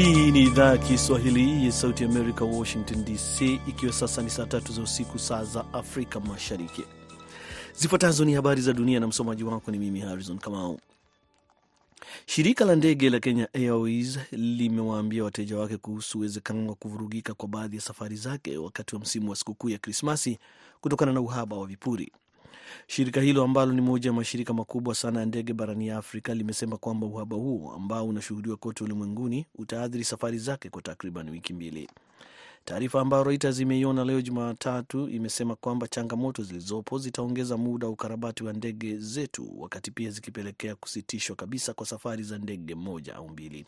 Hii ni idhaa ya Kiswahili ya Sauti Amerika, Washington DC, ikiwa sasa ni saa tatu za usiku, saa za Afrika Mashariki. Zifuatazo ni habari za dunia na msomaji wako ni mimi Harrison Kamau. Shirika la ndege la Kenya Airways limewaambia wateja wake kuhusu uwezekano wa kuvurugika kwa baadhi ya safari zake wakati wa msimu wa sikukuu ya Krismasi kutokana na uhaba wa vipuri. Shirika hilo ambalo ni moja ya mashirika makubwa sana ya ndege barani Afrika limesema kwamba uhaba huo ambao unashuhudiwa kote ulimwenguni utaathiri safari zake kwa takriban wiki mbili. Taarifa ambayo Reuters imeiona leo Jumatatu imesema kwamba changamoto zilizopo zitaongeza muda wa ukarabati wa ndege zetu, wakati pia zikipelekea kusitishwa kabisa kwa safari za ndege moja au mbili.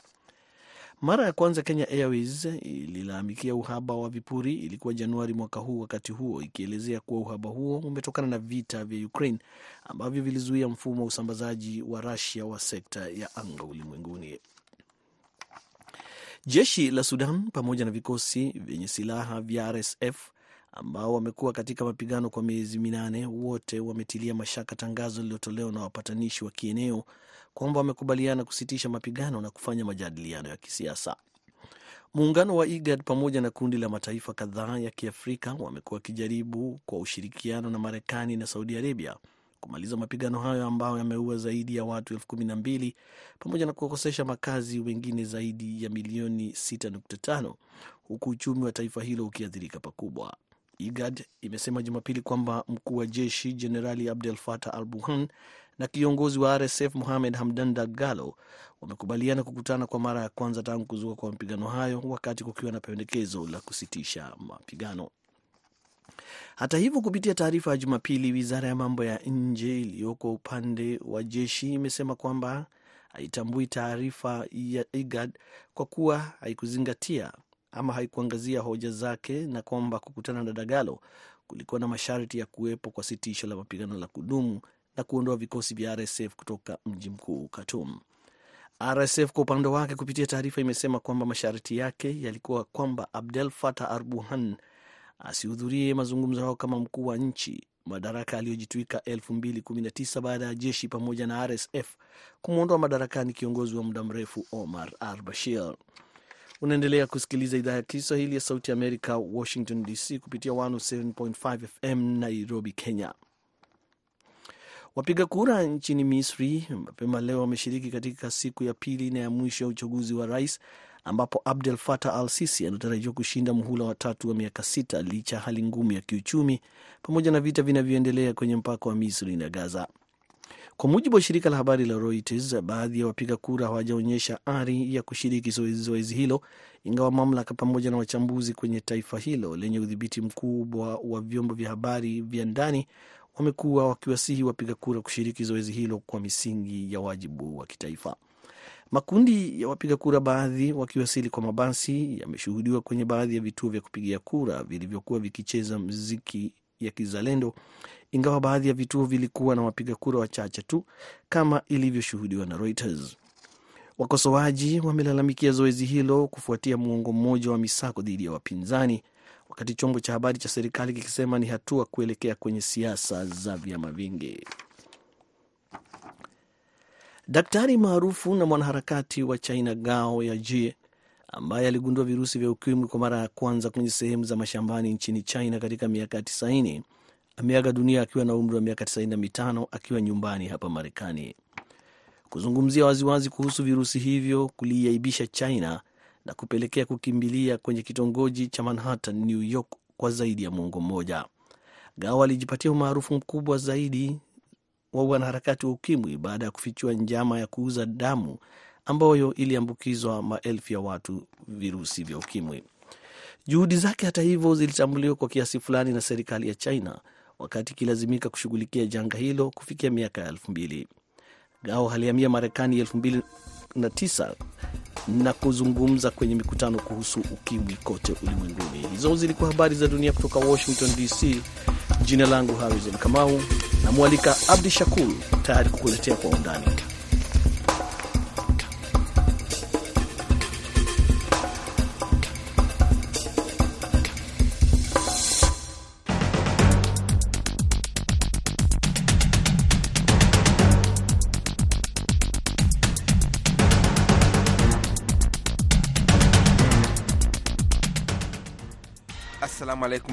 Mara ya kwanza Kenya Airways ililalamikia uhaba wa vipuri ilikuwa Januari mwaka huu, wakati huo ikielezea kuwa uhaba huo umetokana na vita vya Ukraine ambavyo vilizuia mfumo wa usambazaji wa Russia wa sekta ya anga ulimwenguni. Jeshi la Sudan pamoja na vikosi vyenye silaha vya RSF ambao wamekuwa katika mapigano kwa miezi minane, wote wametilia mashaka tangazo lililotolewa na wapatanishi wa kieneo kwamba wamekubaliana kusitisha mapigano na kufanya majadiliano ya kisiasa. Muungano wa IGAD pamoja na kundi la mataifa kadhaa ya Kiafrika wamekuwa wakijaribu kwa ushirikiano na Marekani na Saudi Arabia kumaliza mapigano hayo ambayo yameua zaidi ya watu elfu kumi na mbili pamoja na kuwakosesha makazi wengine zaidi ya milioni 6.5 huku uchumi wa taifa hilo ukiathirika pakubwa. IGAD imesema Jumapili kwamba mkuu wa jeshi Jenerali Abdel Fattah al Burhan na kiongozi wa RSF Mohamed Hamdan Dagalo wamekubaliana kukutana kwa mara ya kwanza tangu kuzuka kwa mapigano hayo, wakati kukiwa na pendekezo la kusitisha mapigano. Hata hivyo, kupitia taarifa ya Jumapili, wizara ya mambo ya nje iliyoko upande wa jeshi imesema kwamba haitambui taarifa ya IGAD kwa kuwa haikuzingatia ama haikuangazia hoja zake na kwamba kukutana na Dagalo kulikuwa na masharti ya kuwepo kwa sitisho la mapigano la kudumu na kuondoa vikosi vya RSF kutoka mji mkuu Khartoum. RSF kwa upande wake, kupitia taarifa imesema kwamba masharti yake yalikuwa kwamba Abdel Fattah al-Burhan asihudhurie mazungumzo hayo kama mkuu wa nchi, madaraka aliyojitwika 2019 baada ya jeshi pamoja na RSF kumwondoa madarakani kiongozi wa muda mrefu Omar al-Bashir. Unaendelea kusikiliza idhaa ya Kiswahili ya Sauti ya Amerika, Washington DC, kupitia 107.5 FM Nairobi, Kenya. Wapiga kura nchini Misri mapema leo wameshiriki katika siku ya pili na ya mwisho ya uchaguzi wa rais ambapo Abdel Fattah al Sisi anatarajiwa kushinda muhula wa tatu wa miaka sita licha ya hali ngumu ya kiuchumi pamoja na vita vinavyoendelea kwenye mpaka wa Misri na Gaza. Kwa mujibu wa shirika la habari la Reuters, baadhi ya wapiga kura hawajaonyesha ari ya kushiriki zoezi hilo, ingawa mamlaka pamoja na wachambuzi kwenye taifa hilo lenye udhibiti mkubwa wa vyombo vya habari vya ndani wamekuwa wakiwasihi wapiga kura kushiriki zoezi hilo kwa misingi ya wajibu wa kitaifa. Makundi ya wapiga kura, baadhi wakiwasili kwa mabasi, yameshuhudiwa kwenye baadhi ya vituo vya kupigia kura vilivyokuwa vikicheza mziki ya kizalendo, ingawa baadhi ya vituo vilikuwa na wapiga kura wachache tu kama ilivyoshuhudiwa na Reuters. Wakosoaji wamelalamikia zoezi hilo kufuatia muongo mmoja wa misako dhidi ya wapinzani, wakati chombo cha habari cha serikali kikisema ni hatua kuelekea kwenye siasa za vyama vingi. Daktari maarufu na mwanaharakati wa China Gao Yajie ambaye aligundua virusi vya ukimwi kwa mara ya kwanza kwenye sehemu za mashambani nchini China katika miaka ya tisaini ameaga dunia akiwa na umri wa miaka tisaini na mitano akiwa nyumbani hapa Marekani. Kuzungumzia waziwazi kuhusu virusi hivyo kuliaibisha China na kupelekea kukimbilia kwenye kitongoji cha Manhattan, New York kwa zaidi ya mwongo mmoja. Gao alijipatia umaarufu mkubwa zaidi wa wanaharakati wa ukimwi baada ya kufichua njama ya kuuza damu ambayo iliambukizwa maelfu ya watu virusi vya ukimwi. Juhudi zake hata hivyo zilitambuliwa kwa kiasi fulani na serikali ya China wakati ikilazimika kushughulikia janga hilo kufikia miaka ya elfu mbili. Gao alihamia Marekani elfu mbili na tisa na kuzungumza kwenye mikutano kuhusu ukimwi kote ulimwenguni. Hizo zilikuwa habari za dunia kutoka Washington DC. Jina langu Harrison Kamau, namwalika Abdi Shakur tayari kukuletea kwa undani.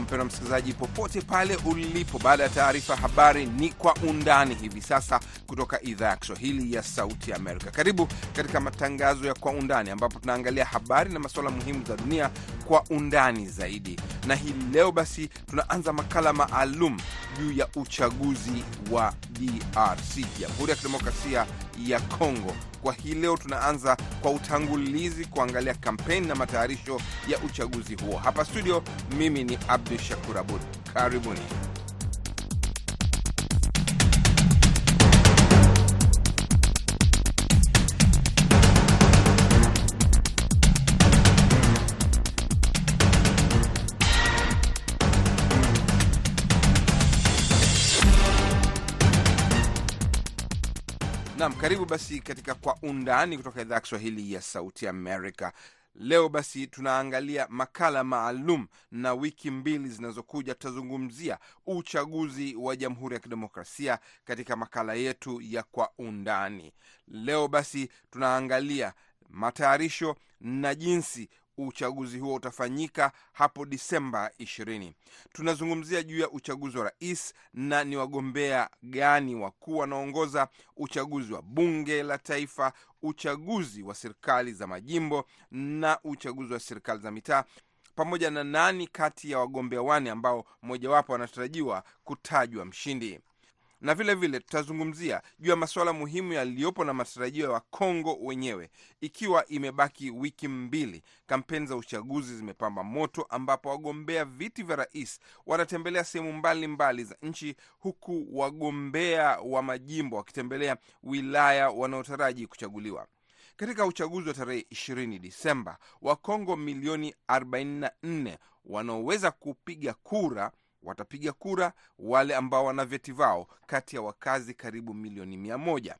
Mpendwa msikilizaji, popote pale ulipo. Baada ya taarifa habari, ni kwa undani hivi sasa kutoka idhaa ya Kiswahili ya Sauti Amerika. Karibu katika matangazo ya kwa undani, ambapo tunaangalia habari na masuala muhimu za dunia kwa undani zaidi. Na hii leo basi tunaanza makala maalum juu ya uchaguzi wa DRC, Jamhuri ya Kidemokrasia ya Kongo. Kwa hii leo tunaanza kwa utangulizi kuangalia kampeni na matayarisho ya uchaguzi huo. Hapa studio, mimi ni Abdu Shakur Abud. Karibuni. Naam, karibu basi katika Kwa Undani kutoka idhaa ya Kiswahili ya Sauti Amerika. Leo basi tunaangalia makala maalum, na wiki mbili zinazokuja tutazungumzia uchaguzi wa Jamhuri ya Kidemokrasia katika makala yetu ya Kwa Undani. Leo basi tunaangalia matayarisho na jinsi uchaguzi huo utafanyika hapo Disemba 20. Tunazungumzia juu ya uchaguzi wa rais na ni wagombea gani wakuu wanaongoza uchaguzi wa bunge la taifa, uchaguzi wa serikali za majimbo na uchaguzi wa serikali za mitaa, pamoja na nani kati ya wagombea wane ambao mmojawapo wanatarajiwa kutajwa mshindi na vile vile tutazungumzia juu ya masuala muhimu yaliyopo na matarajio ya Wakongo wenyewe, ikiwa imebaki wiki mbili. Kampeni za uchaguzi zimepamba moto, ambapo wagombea viti vya rais wanatembelea sehemu mbalimbali za nchi, huku wagombea wa majimbo wakitembelea wilaya wanaotaraji kuchaguliwa. Katika uchaguzi wa tarehe 20 Disemba, Wakongo milioni 44 wanaoweza kupiga kura watapiga kura. Wale ambao wana vyeti vao kati ya wakazi karibu milioni mia moja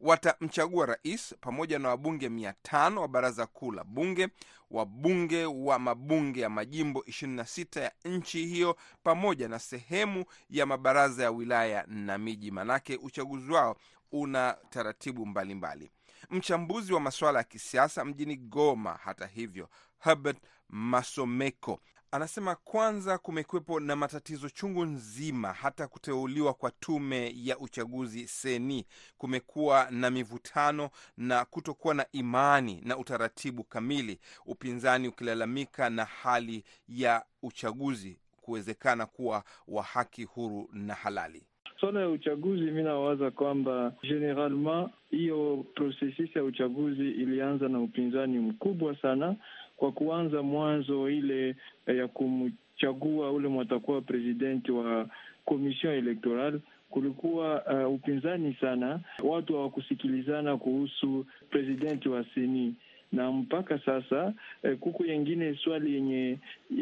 watamchagua rais pamoja na wabunge mia tano wa baraza kuu la bunge, wabunge wa mabunge ya majimbo 26 ya nchi hiyo, pamoja na sehemu ya mabaraza ya wilaya na miji. Manake uchaguzi wao una taratibu mbalimbali. Mchambuzi wa masuala ya kisiasa mjini Goma, hata hivyo, Herbert Masomeko anasema kwanza, kumekwepo na matatizo chungu nzima. Hata kuteuliwa kwa tume ya uchaguzi seni, kumekuwa na mivutano na kutokuwa na imani na utaratibu kamili, upinzani ukilalamika na hali ya uchaguzi kuwezekana kuwa wa haki, huru na halali. Swala ya uchaguzi, mi nawaza kwamba generalement hiyo prosesus ya uchaguzi ilianza na upinzani mkubwa sana kwa kuanza mwanzo ile ya kumchagua ule mwatakuwa presidenti wa komision electoral, kulikuwa uh, upinzani sana, watu hawakusikilizana kuhusu presidenti wa seni na mpaka sasa eh, kuku yengine swali yenye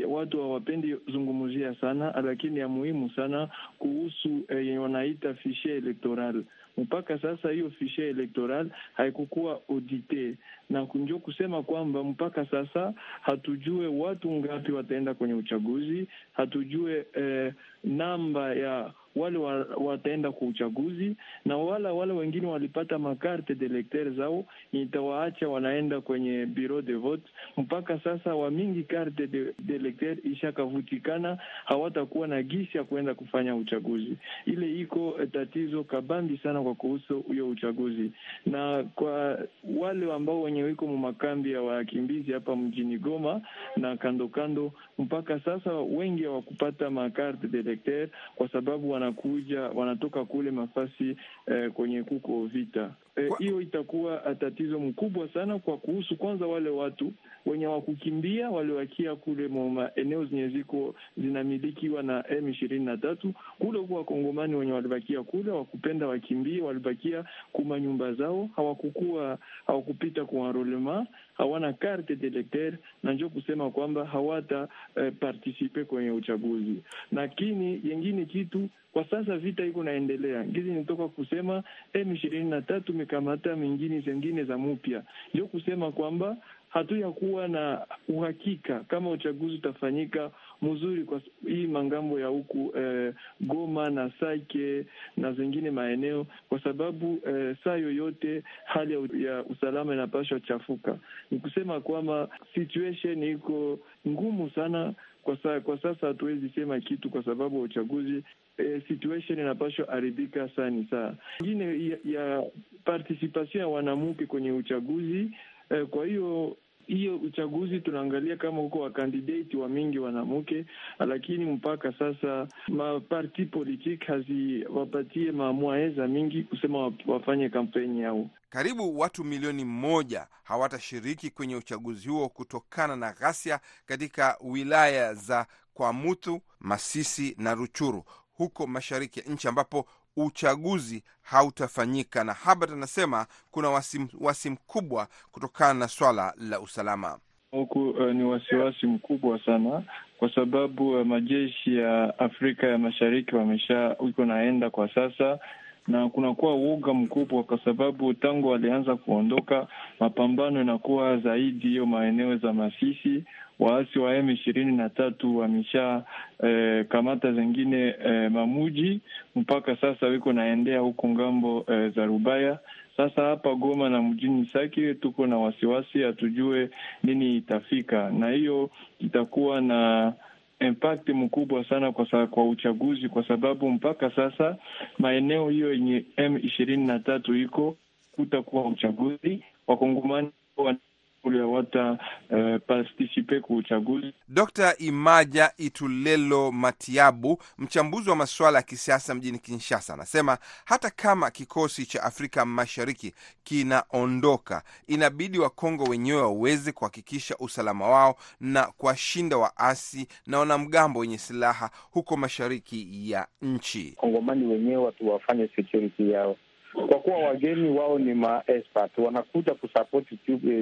watu hawapendi zungumzia sana, lakini ya muhimu sana kuhusu eh, wanaita fishe electoral. Mpaka sasa hiyo fishe electoral haikukuwa audite, na njo kusema kwamba mpaka sasa hatujue watu ngapi wataenda kwenye uchaguzi, hatujue eh, namba ya wale wataenda kwa uchaguzi na wala wale wengine walipata makarte de lecteur zao, itawaacha wanaenda kwenye bureau de vote. Mpaka sasa wamingi karte de, de lecteur ishakavutikana, hawatakuwa na gisi ya kuenda kufanya uchaguzi. Ile iko tatizo kabambi sana kwa kuhusu huyo uchaguzi, na kwa wale ambao wenye wiko mumakambi ya wakimbizi hapa mjini Goma na kando kando, mpaka sasa wengi hawakupata makarte de lecteur kwa sababu wanakuja wanatoka kule mafasi eh, kwenye kuko vita hiyo eh, itakuwa tatizo mkubwa sana kwa kuhusu kwanza wale watu wenye wakukimbia waliwakia kule mwa eneo zenye ziko zinamilikiwa na M ishirini na tatu kule huko, wakongomani wenye walibakia kule wakupenda wakimbie, walibakia kuma nyumba zao, hawakukuwa hawakupita kwa enrolement, hawana carte d'electeur, na njo kusema kwamba hawata eh, participe kwenye uchaguzi. Lakini yengine kitu kwa sasa vita iko naendelea, ngizi nitoka kusema M ishirini na tatu imekamata mingine zengine za mupya, ndio kusema kwamba hatuya kuwa na uhakika kama uchaguzi utafanyika mzuri kwa hii mangambo ya huku eh, Goma na Sake na zingine maeneo, kwa sababu eh, saa yoyote hali ya usalama inapashwa chafuka. Ni kusema kwamba situation iko ngumu sana kwa, sa, kwa sasa hatuwezi sema kitu kwa sababu ya uchaguzi eh, situation inapashwa haribika sana saa ingine ya, ya participation ya wanamke kwenye uchaguzi eh, kwa hiyo hiyo uchaguzi tunaangalia kama huko wakandidati wa mingi wanamke, lakini mpaka sasa maparti politique haziwapatie mamwaeza mingi kusema wafanye kampeni yao. Karibu watu milioni moja hawatashiriki kwenye uchaguzi huo kutokana na ghasia katika wilaya za Kwamutu, Masisi na Ruchuru huko mashariki ya nchi ambapo uchaguzi hautafanyika, na Habert anasema kuna wasiwasi mkubwa kutokana na swala la usalama huku. Uh, ni wasiwasi mkubwa sana kwa sababu uh, majeshi ya Afrika ya Mashariki wamesha iko naenda kwa sasa na kunakuwa uoga mkubwa kwa sababu tangu walianza kuondoka, mapambano inakuwa zaidi hiyo maeneo za Masisi. Waasi wa M ishirini na tatu wamesha eh, kamata zengine eh, mamuji. Mpaka sasa wiko naendea huko ng'ambo eh, za Rubaya. Sasa hapa Goma na mjini Sake tuko na wasiwasi, hatujue nini itafika, na hiyo itakuwa na impact mkubwa sana kwa, kwa uchaguzi kwa sababu mpaka sasa maeneo hiyo yenye M ishirini na tatu iko kutakuwa uchaguzi. Wakongomani wata uh, kwa uchaguzi. Dr. Imaja Itulelo Matiabu, mchambuzi wa masuala ya kisiasa mjini Kinshasa, anasema hata kama kikosi cha Afrika Mashariki kinaondoka, inabidi Wakongo wenyewe waweze kuhakikisha usalama wao na kuwashinda waasi na wanamgambo wenye silaha huko mashariki ya nchi. Kongomani wenyewe watu wafanye security yao kwa kuwa wageni wao ni maexpert wanakuja kusapoti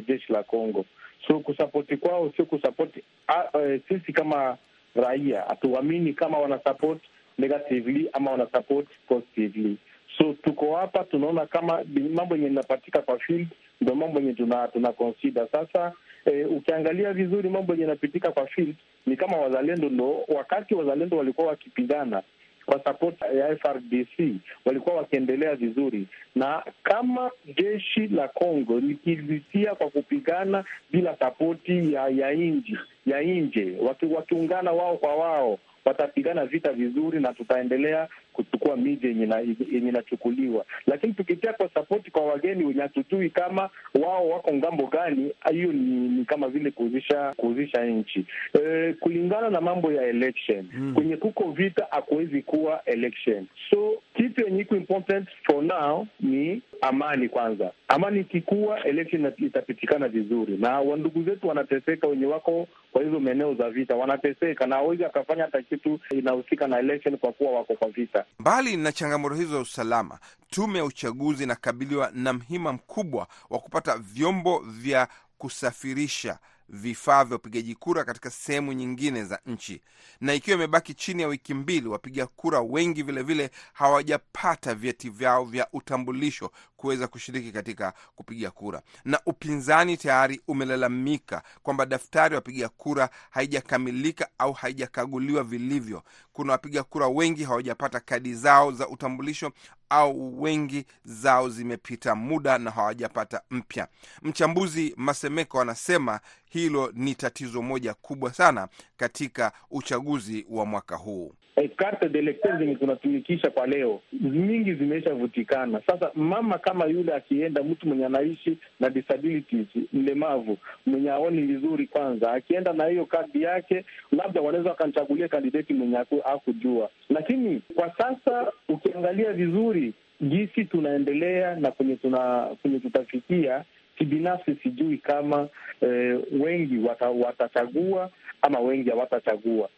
jeshi la Congo. So kusapoti kwao sio kusapoti uh, uh, sisi kama raia hatuamini kama wanasupport negatively ama wanasupport positively. So tuko hapa tunaona kama mambo yenye inapatika kwa field ndo mambo yenye tuna, tuna consider sasa. Eh, ukiangalia vizuri mambo yenye inapitika kwa field ni kama wazalendo ndo wakati wazalendo walikuwa wakipigana kwa support ya FRDC walikuwa wakiendelea vizuri, na kama jeshi la Congo likizitia kwa kupigana bila sapoti ya ya nji ya nje, wakiungana wao kwa wao watapigana vita vizuri, na tutaendelea kuchukua miji yenye inachukuliwa. Lakini tukitia kwa sapoti kwa wageni wenye hatujui kama wao wako ng'ambo gani, hiyo ni, ni kama vile kuuzisha kuuzisha nchi e, kulingana na mambo ya election mm. Kwenye kuko vita hakuwezi kuwa election, so kitu yenye iko important for now ni amani kwanza. Amani ikikuwa election itapitikana vizuri, na wandugu zetu wanateseka, wenye wako kwa hizo maeneo za vita wanateseka, na hawezi akafanya hata kitu inahusika na election kwa kuwa wako kwa vita. Mbali na changamoto hizo za usalama, tume ya uchaguzi inakabiliwa na mhima mkubwa wa kupata vyombo vya kusafirisha vifaa vya upigaji kura katika sehemu nyingine za nchi, na ikiwa imebaki chini ya wiki mbili, wapiga kura wengi vilevile hawajapata vyeti vyao vya utambulisho kuweza kushiriki katika kupiga kura, na upinzani tayari umelalamika kwamba daftari wapiga kura haijakamilika au haijakaguliwa vilivyo. Kuna wapiga kura wengi hawajapata kadi zao za utambulisho au wengi zao zimepita muda na hawajapata mpya. Mchambuzi Masemeko anasema hilo ni tatizo moja kubwa sana katika uchaguzi wa mwaka huu. Karte de lecteur zenye tunatumikisha kwa leo mingi zimeshavutikana. Sasa mama kama yule akienda, mtu mwenye anaishi na disabilities, mlemavu mwenye aoni vizuri, kwanza akienda na hiyo kadi yake, labda wanaweza wakamchagulia kandidati mwenye hakujua. Lakini kwa sasa ukiangalia vizuri jinsi tunaendelea na kwenye tuna kwenye tutafikia kibinafsi sijui kama eh, wengi wata, watachagua ama wengi hawatachagua.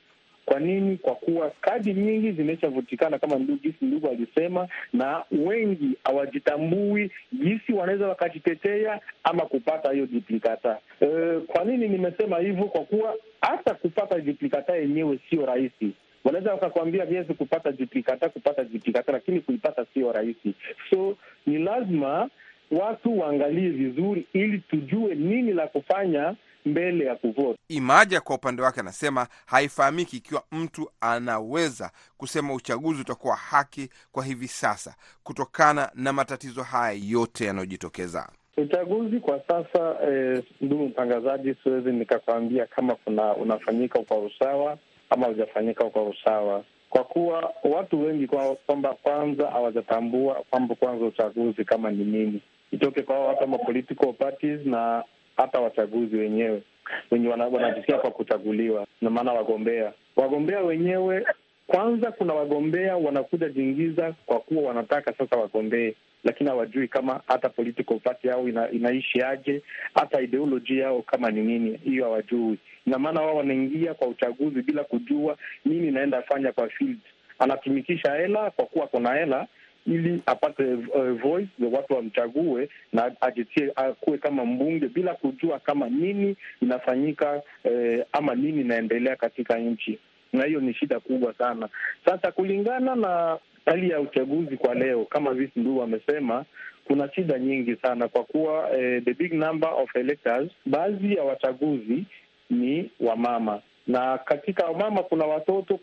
Kwa nini? Kwa kuwa kadi nyingi zimeshavutikana kama jinsi ndugu alisema, na wengi hawajitambui jinsi wanaweza wakajitetea ama kupata hiyo duplikata. E, kwa nini nimesema hivyo? Kwa kuwa hata kupata duplikata yenyewe sio rahisi. Wanaweza wakakwambia viwezi kupata jipikata kupata jipikata, lakini kuipata sio rahisi. So ni lazima watu waangalie vizuri, ili tujue nini la kufanya mbele ya kuvota. Imaja kwa upande wake anasema haifahamiki ikiwa mtu anaweza kusema uchaguzi utakuwa haki kwa hivi sasa kutokana na matatizo haya yote yanayojitokeza. Uchaguzi kwa sasa eh, mtangazaji, siwezi nikakwambia kama kuna unafanyika kwa usawa ama hujafanyika kwa usawa, kwa kuwa watu wengi kwamba kwanza hawajatambua kwamba kwanza uchaguzi kama ni nini, itoke kwa watu ama political parties na hata wachaguzi wenyewe wenye wanajisikia kwa kuchaguliwa, na maana wagombea wagombea wenyewe kwanza, kuna wagombea wanakuja jingiza kwa kuwa wanataka sasa wagombee, lakini hawajui kama hata political party yao ina, inaishi aje, hata ideoloji yao kama ni nini, hiyo hawajui. Ina maana wao wanaingia kwa uchaguzi bila kujua nini inaenda fanya kwa field. Anatumikisha hela kwa kuwa kuna hela ili apate uh, voice watu wamchague na ajitie akuwe kama mbunge bila kujua kama nini inafanyika eh, ama nini inaendelea katika nchi, na hiyo ni shida kubwa sana. Sasa kulingana na hali ya uchaguzi kwa leo, kama visi ndugu wamesema, kuna shida nyingi sana kwa kuwa eh, the big number of electors, baadhi ya wachaguzi ni wamama na katika wamama kuna watoto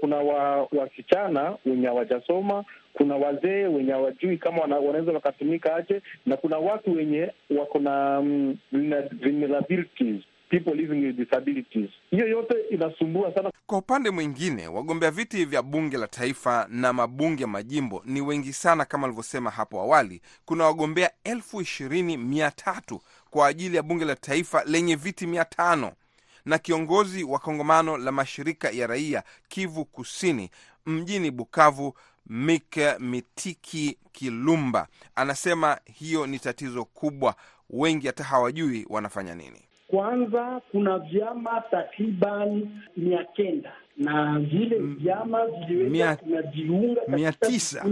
kuna wasichana wenye hawajasoma, kuna wazee wenye hawajui kama wanaweza wakatumika aje, na kuna watu wenye wako na um, vulnerabilities, people living with disabilities. Hiyo yote inasumbua sana. Kwa upande mwingine, wagombea viti vya bunge la taifa na mabunge majimbo ni wengi sana. Kama alivyosema hapo awali, kuna wagombea elfu ishirini mia tatu kwa ajili ya bunge la taifa lenye viti mia tano na kiongozi wa kongamano la mashirika ya raia Kivu Kusini mjini Bukavu, Mike Mitiki Kilumba. Anasema hiyo ni tatizo kubwa, wengi hata hawajui wanafanya nini. Kwanza kuna vyama takriban mia kenda na vile vyama viliweza vinajiunga mia tisa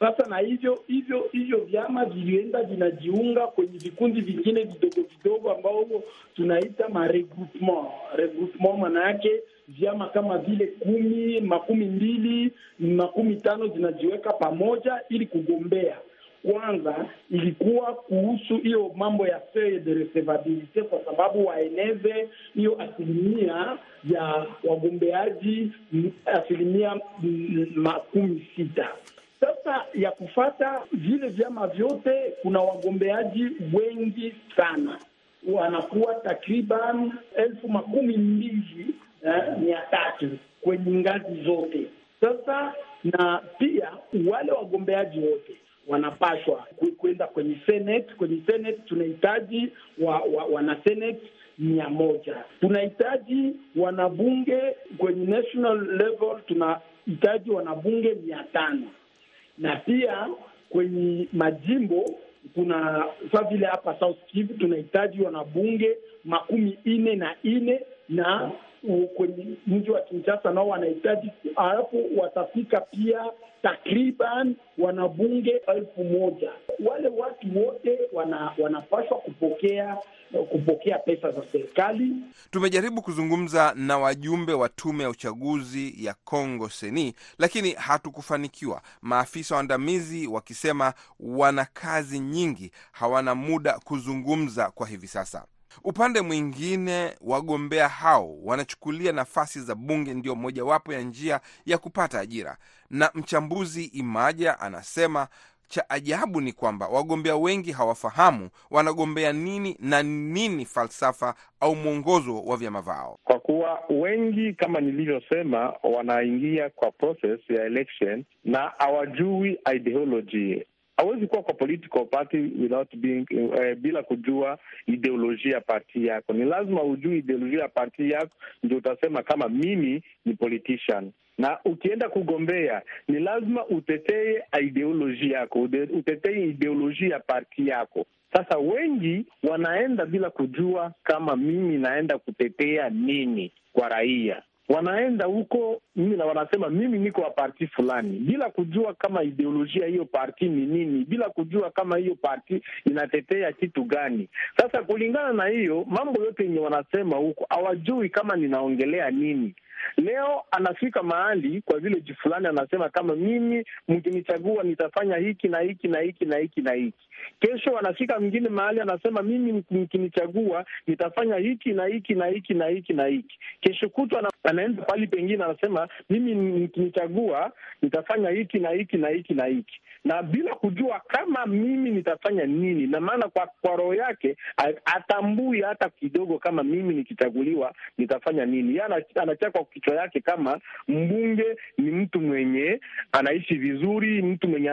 sasa na hivyo hivyo hivyo vyama vilienda vinajiunga kwenye vikundi vingine vidogo vidogo ambao tunaita ma regroupement. Regroupement maana yake vyama kama vile kumi, makumi mbili, makumi tano zinajiweka pamoja ili kugombea. Kwanza ilikuwa kuhusu hiyo mambo ya seuil de recevabilite, kwa sababu waeneze hiyo asilimia ya wagombeaji asilimia makumi sita. Sasa ya kufata vile vyama vyote, kuna wagombeaji wengi sana, wanakuwa takriban elfu makumi mbili eh, mia tatu kwenye ngazi zote. Sasa na pia wale wagombeaji wote wanapashwa kwenda kwenye senate. Kwenye senate tunahitaji wa, wa, wana senate mia moja. Tunahitaji wanabunge kwenye national level, tunahitaji wanabunge mia tano na pia kwenye majimbo kuna saa vile hapa South Kivu tunahitaji wanabunge makumi nne na nne na kwenye mji wa Kinshasa nao wanahitaji, alafu watafika pia takriban wanabunge elfu moja. Wale watu wote wana, wanapaswa kupokea kupokea pesa za serikali. Tumejaribu kuzungumza na wajumbe wa tume ya uchaguzi ya Congo Seni, lakini hatukufanikiwa. Maafisa waandamizi wakisema wana kazi nyingi, hawana muda kuzungumza kwa hivi sasa. Upande mwingine, wagombea hao wanachukulia nafasi za bunge ndio mojawapo ya njia ya kupata ajira, na mchambuzi Imaja anasema cha ajabu ni kwamba wagombea wengi hawafahamu wanagombea nini na nini falsafa au mwongozo wa vyama vao, kwa kuwa wengi kama nilivyosema, wanaingia kwa process ya election na hawajui ideology hawezi kuwa kwa political party without being, uh, bila kujua ideolojia ya parti yako. Ni lazima ujue ideolojia ya parti yako, ndio utasema kama mimi ni politician. Na ukienda kugombea, ni lazima utetee ideolojia yako, utetee ideolojia ya parti yako. Sasa wengi wanaenda bila kujua kama mimi naenda kutetea nini kwa raia wanaenda huko na wanasema mimi niko wa parti fulani, bila kujua kama ideolojia hiyo parti ni nini, bila kujua kama hiyo parti inatetea kitu gani. Sasa kulingana na hiyo mambo yote yenye wanasema huko, hawajui kama ninaongelea nini. Leo anafika mahali kwa vile fulani anasema kama mimi mkinichagua nitafanya hiki na hiki na hiki na hiki na hiki. Kesho anafika mwingine mahali anasema mimi mkinichagua nitafanya hiki na hiki na hiki na hiki na hiki. Kesho kutwa anaenda pahali pengine anasema mimi mkinichagua nitafanya hiki na hiki na hiki na hiki, na bila kujua kama mimi nitafanya nini, na maana kwa, kwa roho yake atambui hata kidogo kama mimi nikichaguliwa nitafanya nini. Yeye anachaka kwa kichwa yake kama mbunge ni mtu mwenye anaishi vizuri, mtu mwenye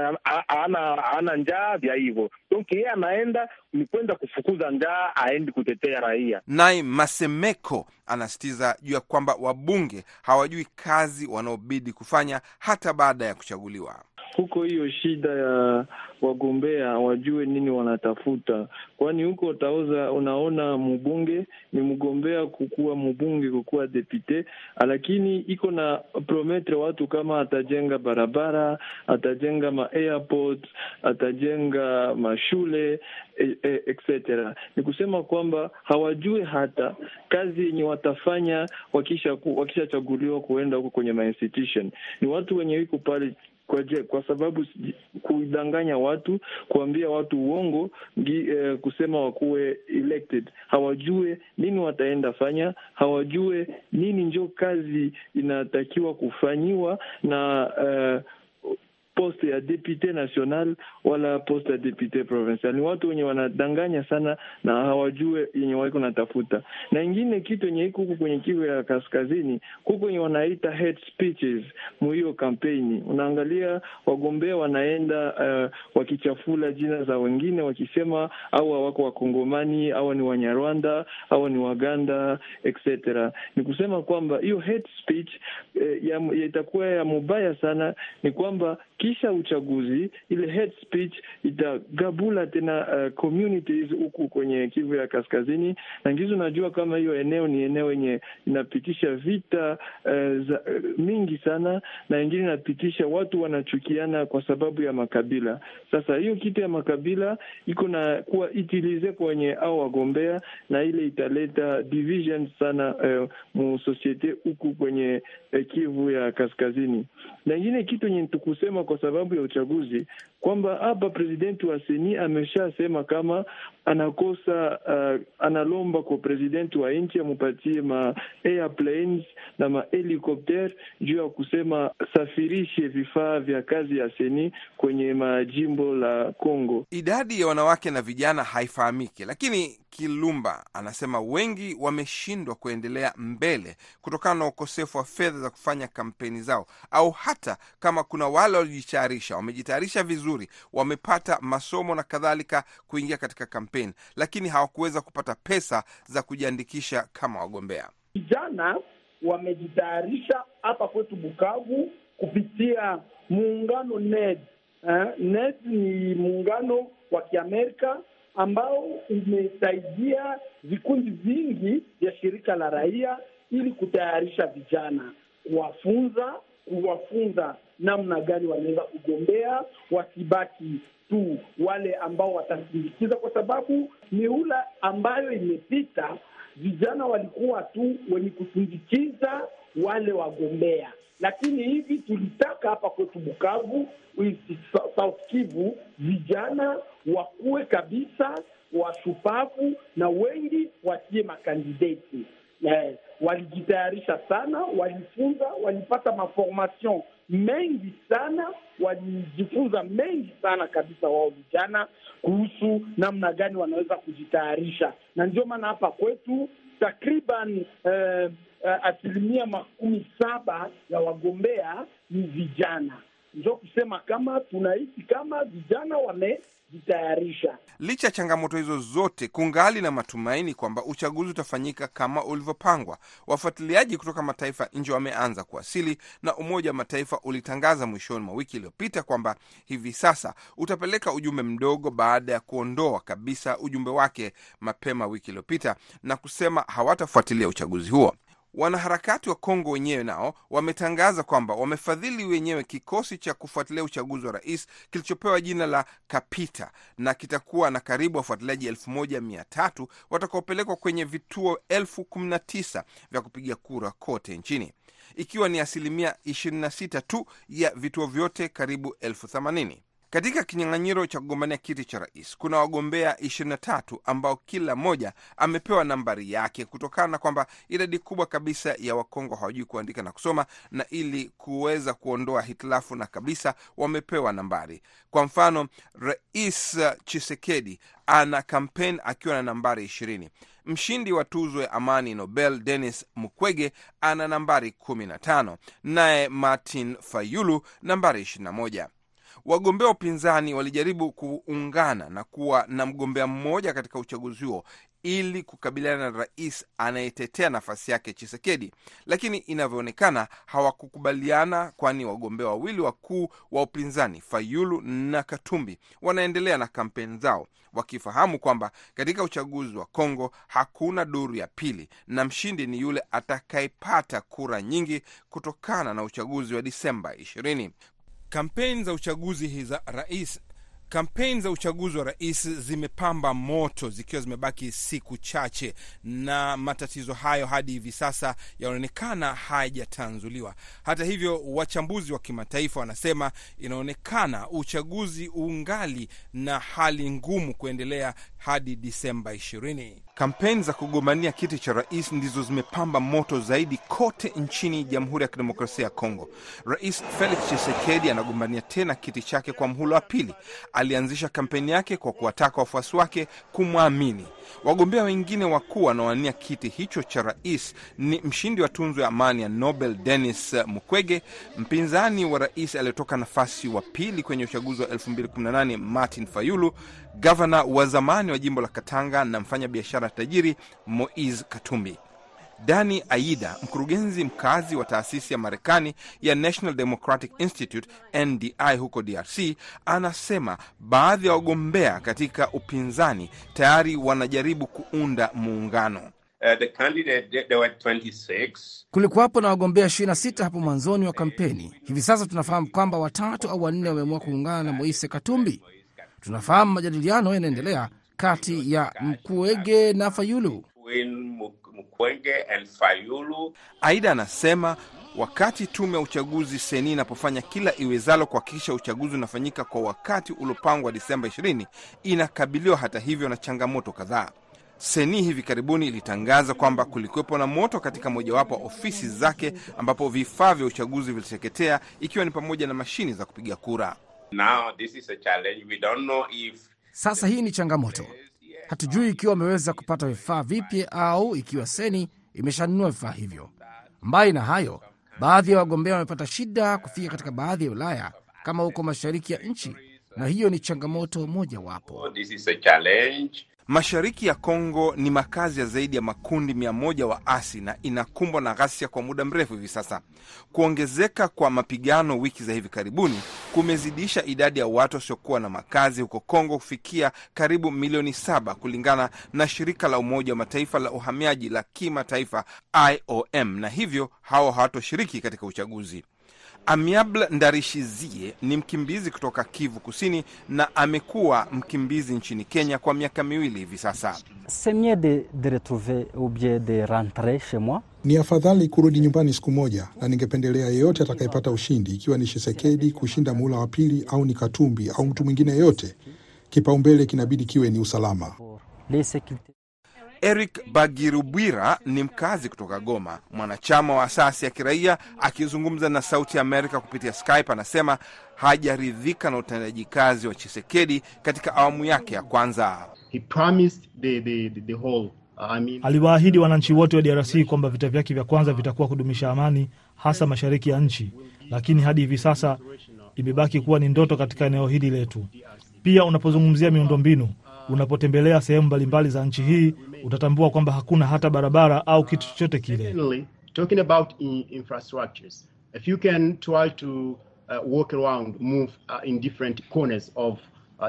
ana njaa vya hivyo. Donc yeye anaenda ni kwenda kufukuza njaa, aendi kutetea raia. Naye Masemeko anasitiza juu ya kwamba wabunge hawajui kazi wanaobidi kufanya hata baada ya kuchaguliwa. Huko hiyo shida ya wagombea wajue nini wanatafuta, kwani huko utauza, unaona mbunge ni mgombea kukuwa mbunge kukuwa depute, lakini iko na prometre watu kama atajenga barabara, atajenga ma airport, atajenga mashule e, e, etc. Ni kusema kwamba hawajue hata kazi yenye watafanya wakisha wakishachaguliwa kuenda huko kwenye ma institution. Ni watu wenye wiko pale kwa, kwa sababu kudanganya watu, kuambia watu uongo ngi, eh, kusema wakuwe elected. Hawajue nini wataenda fanya, hawajue nini njo kazi inatakiwa kufanyiwa na eh, poste ya depute national wala poste ya depute provincial. Ni watu wenye wanadanganya sana na hawajue yenye waiko natafuta. Na ingine kitu yenye iko huku kwenye Kivu ya kaskazini, kuko wenye wanaita hate speeches mu hiyo kampeni. Unaangalia wagombea wanaenda uh, wakichafula jina za wengine, wakisema au hawako wakongomani au ni Wanyarwanda au ni Waganda etc. Ni kusema kwamba hiyo hate speech eh, itakuwa ya mubaya sana, ni kwamba kisha uchaguzi ile hate speech itagabula tena uh, communities huku kwenye Kivu ya kaskazini, na ngizo najua kama hiyo eneo ni eneo yenye inapitisha vita uh, za, uh, mingi sana, na ingine inapitisha watu wanachukiana kwa sababu ya makabila. Sasa hiyo kitu ya makabila iko na kuwa itilize kwenye au wagombea, na ile italeta division sana uh, mu huku kwenye uh, Kivu ya kaskazini, na ingine kitu yenye tukusema kwa sababu ya uchaguzi kwamba hapa presidenti wa seni ameshasema kama anakosa uh, analomba kwa presidenti wa nchi amupatie ma airplanes na ma juu ya kusema safirishe vifaa vya kazi ya seni kwenye majimbo la Congo. Idadi ya wanawake na vijana haifahamiki, lakini Kilumba anasema wengi wameshindwa kuendelea mbele kutokana na ukosefu wa fedha za kufanya kampeni zao, au hata kama kuna wale waliojitayarisha, wamejitayarisha vizuri, wamepata masomo na kadhalika kuingia katika kampeni, lakini hawakuweza kupata pesa za kujiandikisha kama wagombea. Vijana wamejitayarisha hapa kwetu Bukavu kupitia muungano NED. Eh, NED ni muungano wa Kiamerika ambao umesaidia vikundi vingi vya shirika la raia ili kutayarisha vijana, kuwafunza kuwafunza namna gani wanaweza kugombea, wasibaki tu wale ambao watasindikiza, kwa sababu miula ambayo imepita vijana walikuwa tu wenye kusindikiza wale wagombea, lakini hivi tulitaka hapa kwetu Bukavu, South Kivu, vijana wakuwe kabisa washupavu na wengi watie makandideti. Walijitayarisha sana, walifunza, walipata maformation mengi sana, walijifunza mengi sana kabisa wao vijana kuhusu namna gani wanaweza kujitayarisha, na ndio maana hapa kwetu takriban eh, eh, asilimia makumi saba ya wagombea ni vijana. Ndio kusema kama tunahisi kama vijana wamejitayarisha. Licha ya changamoto hizo zote, kungali na matumaini kwamba uchaguzi utafanyika kama ulivyopangwa. Wafuatiliaji kutoka mataifa nje wameanza kuwasili, na Umoja wa Mataifa ulitangaza mwishoni mwa wiki iliyopita kwamba hivi sasa utapeleka ujumbe mdogo baada ya kuondoa kabisa ujumbe wake mapema wiki iliyopita na kusema hawatafuatilia uchaguzi huo. Wanaharakati wa Kongo wenyewe nao wametangaza kwamba wamefadhili wenyewe kikosi cha kufuatilia uchaguzi wa rais kilichopewa jina la Kapita na kitakuwa na karibu wafuatiliaji elfu moja mia tatu watakaopelekwa kwenye vituo elfu kumi na tisa vya kupiga kura kote nchini. ikiwa ni asilimia 26 tu ya vituo vyote karibu elfu themanini. Katika kinyang'anyiro cha kugombania kiti cha rais kuna wagombea 23 ambao kila mmoja amepewa nambari yake kutokana na kwamba idadi kubwa kabisa ya Wakongo hawajui kuandika na kusoma, na ili kuweza kuondoa hitilafu na kabisa wamepewa nambari. Kwa mfano, Rais Chisekedi ana kampeni akiwa na nambari ishirini. Mshindi wa tuzo ya amani Nobel Denis Mukwege ana nambari 15, naye Martin Fayulu nambari 21. Wagombea wa upinzani walijaribu kuungana na kuwa na mgombea mmoja katika uchaguzi huo ili kukabiliana na rais anayetetea nafasi yake Chisekedi, lakini inavyoonekana hawakukubaliana, kwani wagombea wawili wakuu wa upinzani Fayulu na Katumbi wanaendelea na kampeni zao wakifahamu kwamba katika uchaguzi wa Kongo hakuna duru ya pili na mshindi ni yule atakayepata kura nyingi kutokana na uchaguzi wa Disemba 20. Kampeni za uchaguzi za rais kampeni za uchaguzi wa rais zimepamba moto zikiwa zimebaki siku chache, na matatizo hayo hadi hivi sasa yanaonekana hayajatanzuliwa. Hata hivyo, wachambuzi wa kimataifa wanasema inaonekana uchaguzi ungali na hali ngumu kuendelea hadi Disemba 20. Kampeni za kugombania kiti cha rais ndizo zimepamba moto zaidi kote nchini Jamhuri ya Kidemokrasia ya Kongo. Rais Felix Tshisekedi anagombania tena kiti chake kwa mhula wa pili. Alianzisha kampeni yake kwa kuwataka wafuasi wake kumwamini. Wagombea wengine wakuu wanaowania kiti hicho cha rais ni mshindi wa tunzo ya amani ya Nobel Denis Mukwege, mpinzani wa rais aliyetoka nafasi wa pili kwenye uchaguzi wa 2018 Martin Fayulu, gavana wa zamani wa jimbo la Katanga na mfanya biashara tajiri mois Katumbi. Dani Aida, mkurugenzi mkazi wa taasisi ya Marekani ya National Democratic Institute NDI huko DRC, anasema baadhi ya wagombea katika upinzani tayari wanajaribu kuunda muungano. Uh, the candidate, there were 26. Kulikuwapo na wagombea 26 hapo mwanzoni wa kampeni. Hivi sasa tunafahamu kwamba watatu au wanne wameamua kuungana na Moise Katumbi. Tunafahamu majadiliano yanaendelea kati ya Mkuege na Fayulu. Fayulu. Aida anasema wakati tume ya uchaguzi seni inapofanya kila iwezalo kuhakikisha uchaguzi unafanyika kwa wakati uliopangwa Disemba 20, inakabiliwa hata hivyo na changamoto kadhaa. Seni hivi karibuni ilitangaza kwamba kulikuwepo na moto katika mojawapo wa ofisi zake ambapo vifaa vya uchaguzi viliteketea ikiwa ni pamoja na mashini za kupiga kura. Now this is a challenge. We don't know if Sasa hii ni changamoto, hatujui ikiwa wameweza kupata vifaa vipya au ikiwa seni imeshanunua vifaa hivyo. Mbali na hayo, baadhi ya wagombea wamepata shida kufika katika baadhi ya wilaya kama huko mashariki ya nchi, na hiyo ni changamoto mojawapo. Mashariki ya Kongo ni makazi ya zaidi ya makundi mia moja waasi na inakumbwa na ghasia kwa muda mrefu hivi sasa. Kuongezeka kwa mapigano wiki za hivi karibuni kumezidisha idadi ya watu wasiokuwa na makazi huko Kongo kufikia karibu milioni saba kulingana na shirika la Umoja wa Mataifa la uhamiaji la kimataifa IOM, na hivyo hao hawatoshiriki katika uchaguzi. Amiable Ndarishizie ni mkimbizi kutoka Kivu Kusini na amekuwa mkimbizi nchini Kenya kwa miaka miwili hivi sasa. C'est de, de retrouver ou bien de rentrer chez moi. Ni afadhali kurudi nyumbani siku moja, na ningependelea yeyote atakayepata ushindi, ikiwa ni Shisekedi kushinda muhula wa pili au ni Katumbi au mtu mwingine yeyote, kipaumbele kinabidi kiwe ni usalama. Eric Bagirubwira ni mkazi kutoka Goma, mwanachama wa asasi ya kiraia. Akizungumza na Sauti ya Amerika kupitia Skype, anasema hajaridhika na utendaji kazi wa Chisekedi katika awamu yake ya kwanza. He promised the, the, the, the whole, I mean, Aliwaahidi wananchi wote wa DRC kwamba vita vyake vya kwanza vitakuwa kudumisha amani, hasa mashariki ya nchi, lakini hadi hivi sasa imebaki kuwa ni ndoto katika eneo hili letu. Pia unapozungumzia miundombinu, unapotembelea sehemu mbalimbali za nchi hii, utatambua kwamba hakuna hata barabara au kitu chochote kile. Secondly, talking about in, infrastructures, if you can try to walk around, move in different corners of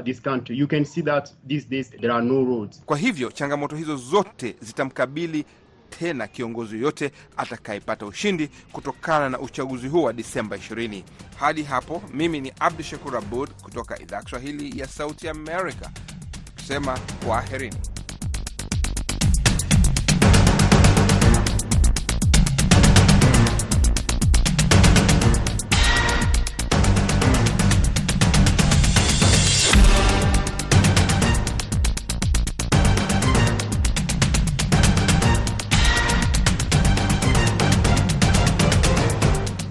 this country, you can see that these days there are no roads. Kwa hivyo changamoto hizo zote zitamkabili tena kiongozi yoyote atakayepata ushindi kutokana na uchaguzi huo wa Disemba 20. Hadi hapo, mimi ni Abdu Shakur Abud kutoka idhaa ya Kiswahili ya Sauti Amerika kusema kwaherini.